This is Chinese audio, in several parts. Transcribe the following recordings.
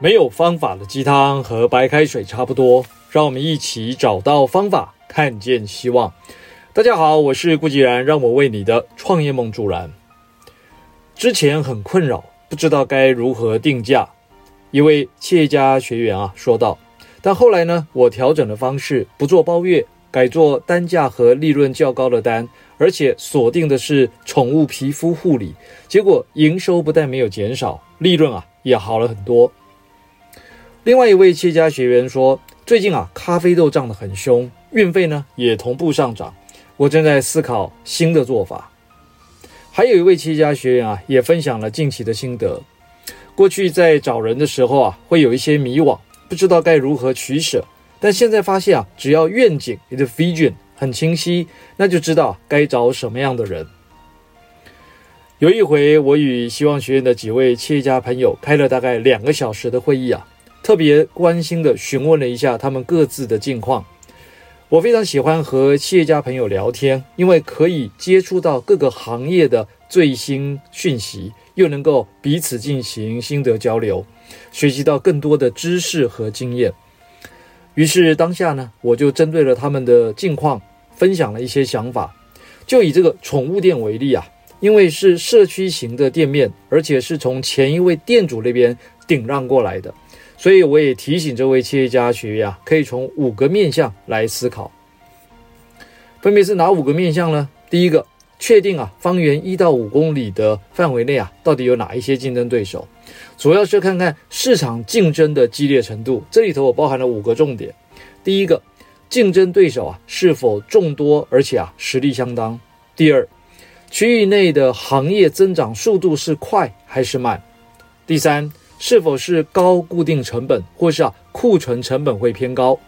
没有方法的鸡汤和白开水差不多，让我们一起找到方法，看见希望。大家好，我是顾继然，让我为你的创业梦助燃。之前很困扰，不知道该如何定价。一位企业家学员啊说道，但后来呢，我调整了方式，不做包月，改做单价和利润较高的单，而且锁定的是宠物皮肤护理，结果营收不但没有减少，利润啊也好了很多。另外一位企业家学员说：“最近啊，咖啡豆涨得很凶，运费呢也同步上涨。我正在思考新的做法。”还有一位企业家学员啊，也分享了近期的心得。过去在找人的时候啊，会有一些迷惘，不知道该如何取舍。但现在发现啊，只要愿景，你的 vision 很清晰，那就知道该找什么样的人。有一回，我与希望学院的几位企业家朋友开了大概两个小时的会议啊。特别关心地询问了一下他们各自的近况。我非常喜欢和企业家朋友聊天，因为可以接触到各个行业的最新讯息，又能够彼此进行心得交流，学习到更多的知识和经验。于是当下呢，我就针对了他们的近况，分享了一些想法。就以这个宠物店为例啊，因为是社区型的店面，而且是从前一位店主那边顶让过来的。所以我也提醒这位企业家学员啊，可以从五个面向来思考，分别是哪五个面向呢？第一个，确定啊，方圆一到五公里的范围内啊，到底有哪一些竞争对手？主要是看看市场竞争的激烈程度。这里头我包含了五个重点。第一个，竞争对手啊是否众多，而且啊实力相当？第二，区域内的行业增长速度是快还是慢？第三，是否是高固定成本，或是啊库存成本会偏高？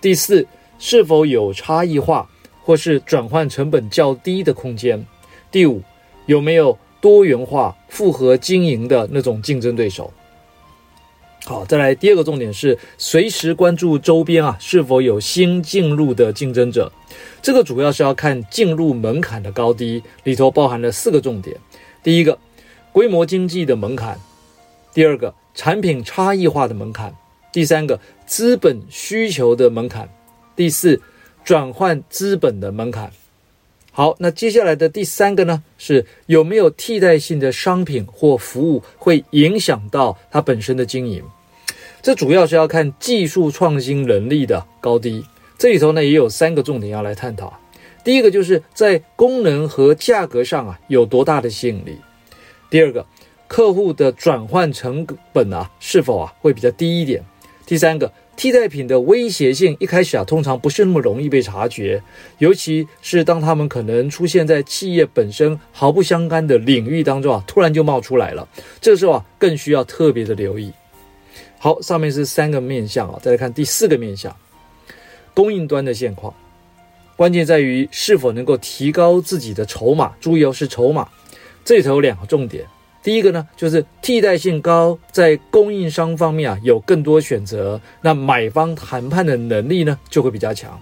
第四，是否有差异化，或是转换成本较低的空间？第五，有没有多元化、复合经营的那种竞争对手？好，再来第二个重点是随时关注周边啊是否有新进入的竞争者。这个主要是要看进入门槛的高低，里头包含了四个重点。第一个，规模经济的门槛。第二个，产品差异化的门槛；第三个，资本需求的门槛；第四，转换资本的门槛。好，那接下来的第三个呢，是有没有替代性的商品或服务会影响到它本身的经营？这主要是要看技术创新能力的高低。这里头呢，也有三个重点要来探讨。第一个就是在功能和价格上啊，有多大的吸引力；第二个。客户的转换成本啊，是否啊会比较低一点？第三个，替代品的威胁性一开始啊，通常不是那么容易被察觉，尤其是当他们可能出现在企业本身毫不相干的领域当中啊，突然就冒出来了，这时候啊，更需要特别的留意。好，上面是三个面向啊，再来看第四个面向，供应端的现况，关键在于是否能够提高自己的筹码，注意哦，是筹码，这里头有两个重点。第一个呢，就是替代性高，在供应商方面啊有更多选择，那买方谈判的能力呢就会比较强。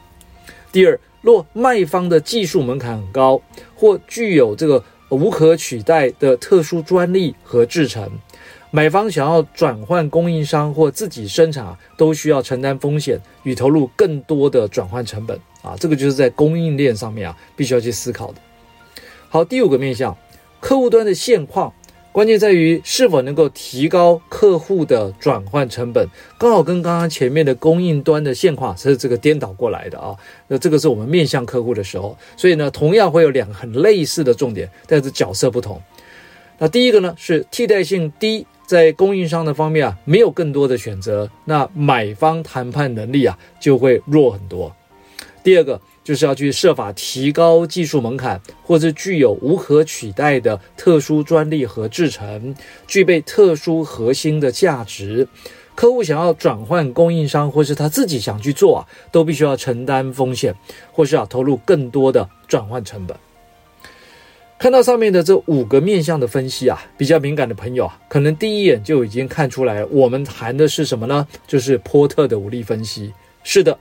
第二，若卖方的技术门槛很高，或具有这个无可取代的特殊专利和制成，买方想要转换供应商或自己生产啊，都需要承担风险与投入更多的转换成本啊，这个就是在供应链上面啊必须要去思考的。好，第五个面向，客户端的现况。关键在于是否能够提高客户的转换成本，刚好跟刚刚前面的供应端的现况是这个颠倒过来的啊。那这个是我们面向客户的时候，所以呢，同样会有两个很类似的重点，但是角色不同。那第一个呢是替代性低，在供应商的方面啊没有更多的选择，那买方谈判能力啊就会弱很多。第二个。就是要去设法提高技术门槛，或者具有无可取代的特殊专利和制成，具备特殊核心的价值。客户想要转换供应商，或是他自己想去做啊，都必须要承担风险，或是要投入更多的转换成本。看到上面的这五个面向的分析啊，比较敏感的朋友啊，可能第一眼就已经看出来，我们谈的是什么呢？就是波特的五力分析。是的。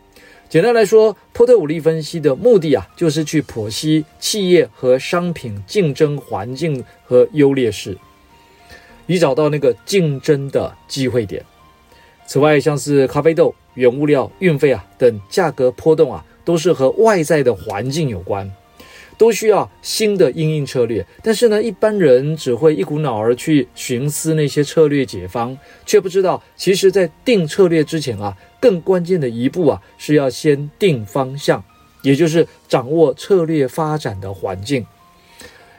简单来说，波特五力分析的目的啊，就是去剖析企业和商品竞争环境和优劣势，以找到那个竞争的机会点。此外，像是咖啡豆、原物料、运费啊等价格波动啊，都是和外在的环境有关，都需要新的应应策略。但是呢，一般人只会一股脑儿去寻思那些策略解方，却不知道，其实在定策略之前啊，更关键的一步啊，是要先定方向，也就是掌握策略发展的环境。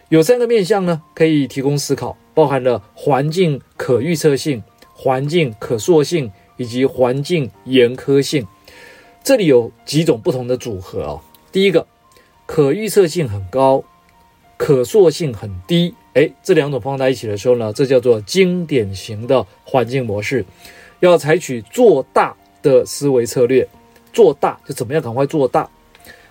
有三个面向呢，可以提供思考，包含了环境可预测性。环境可塑性以及环境严苛性，这里有几种不同的组合哦。第一个，可预测性很高，可塑性很低。诶，这两种放在一起的时候呢，这叫做经典型的环境模式。要采取做大的思维策略，做大就怎么样赶快做大。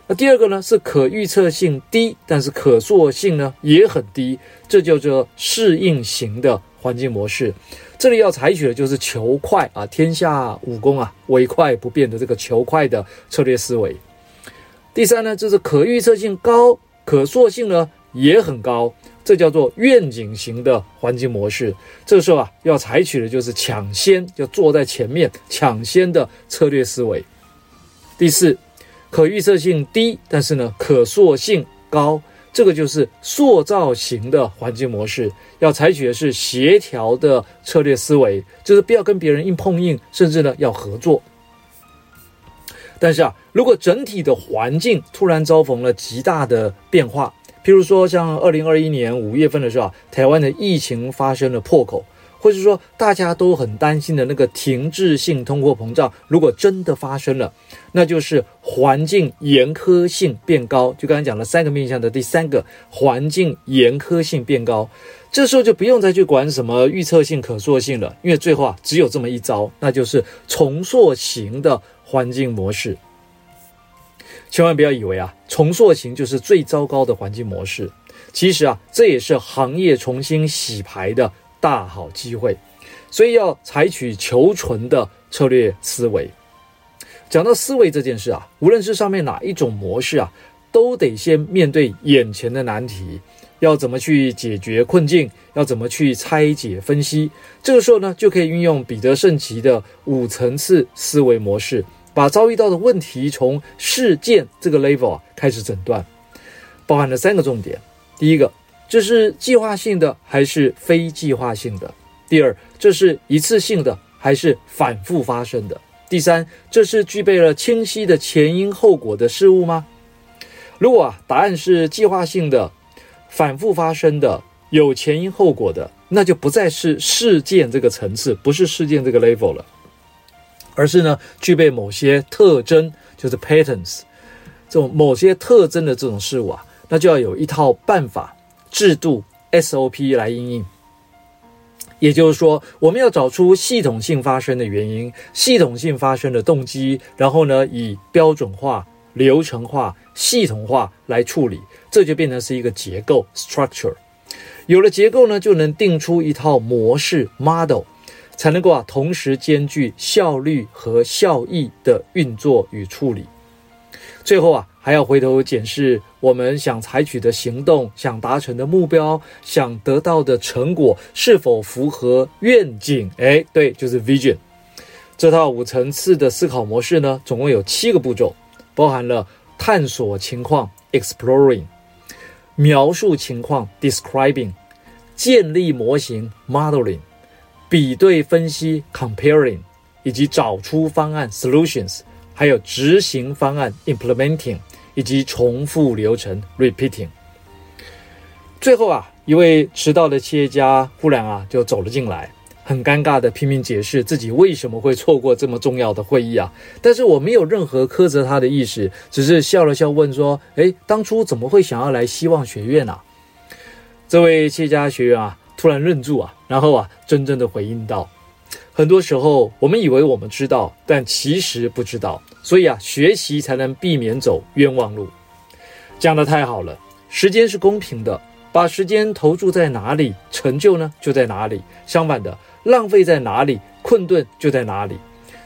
那第二个呢，是可预测性低，但是可塑性呢也很低，这叫做适应型的环境模式。这里要采取的就是求快啊，天下武功啊，唯快不变的这个求快的策略思维。第三呢，就是可预测性高，可塑性呢也很高，这叫做愿景型的环境模式。这个时候啊，要采取的就是抢先，就坐在前面抢先的策略思维。第四，可预测性低，但是呢，可塑性高。这个就是塑造型的环境模式，要采取的是协调的策略思维，就是不要跟别人硬碰硬，甚至呢要合作。但是啊，如果整体的环境突然遭逢了极大的变化，譬如说像二零二一年五月份的时候啊，台湾的疫情发生了破口。或是说大家都很担心的那个停滞性通货膨胀，如果真的发生了，那就是环境严苛性变高。就刚才讲了三个面向的第三个，环境严苛性变高，这时候就不用再去管什么预测性、可塑性了，因为最后啊只有这么一招，那就是重塑型的环境模式。千万不要以为啊重塑型就是最糟糕的环境模式，其实啊这也是行业重新洗牌的。大好机会，所以要采取求存的策略思维。讲到思维这件事啊，无论是上面哪一种模式啊，都得先面对眼前的难题，要怎么去解决困境，要怎么去拆解分析。这个时候呢，就可以运用彼得圣奇的五层次思维模式，把遭遇到的问题从事件这个 level 啊开始诊断，包含了三个重点。第一个。这是计划性的还是非计划性的？第二，这是一次性的还是反复发生的？第三，这是具备了清晰的前因后果的事物吗？如果啊，答案是计划性的、反复发生的、有前因后果的，那就不再是事件这个层次，不是事件这个 level 了，而是呢，具备某些特征，就是 patterns，这种某些特征的这种事物啊，那就要有一套办法。制度 SOP 来应应，也就是说，我们要找出系统性发生的原因、系统性发生的动机，然后呢，以标准化、流程化、系统化来处理，这就变成是一个结构 structure。有了结构呢，就能定出一套模式 model，才能够啊，同时兼具效率和效益的运作与处理。最后啊。还要回头检视我们想采取的行动、想达成的目标、想得到的成果是否符合愿景。哎，对，就是 vision。这套五层次的思考模式呢，总共有七个步骤，包含了探索情况 （exploring）、描述情况 （describing）、建立模型 （modeling）、比对分析 （comparing） 以及找出方案 （solutions），还有执行方案 （implementing）。以及重复流程 （repeating）。最后啊，一位迟到的企业家忽然啊就走了进来，很尴尬的拼命解释自己为什么会错过这么重要的会议啊。但是我没有任何苛责他的意思，只是笑了笑问说：“诶，当初怎么会想要来希望学院啊？”这位企业家学员啊突然愣住啊，然后啊真正的回应道。很多时候，我们以为我们知道，但其实不知道。所以啊，学习才能避免走冤枉路。讲得太好了，时间是公平的，把时间投注在哪里，成就呢就在哪里。相反的，浪费在哪里，困顿就在哪里。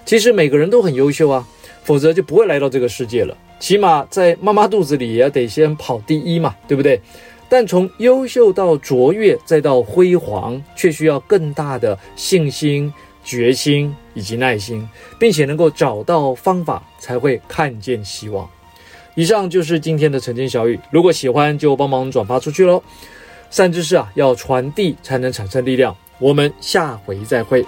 其实每个人都很优秀啊，否则就不会来到这个世界了。起码在妈妈肚子里也得先跑第一嘛，对不对？但从优秀到卓越，再到辉煌，却需要更大的信心。决心以及耐心，并且能够找到方法，才会看见希望。以上就是今天的晨间小语，如果喜欢就帮忙转发出去喽。善知识啊，要传递才能产生力量。我们下回再会。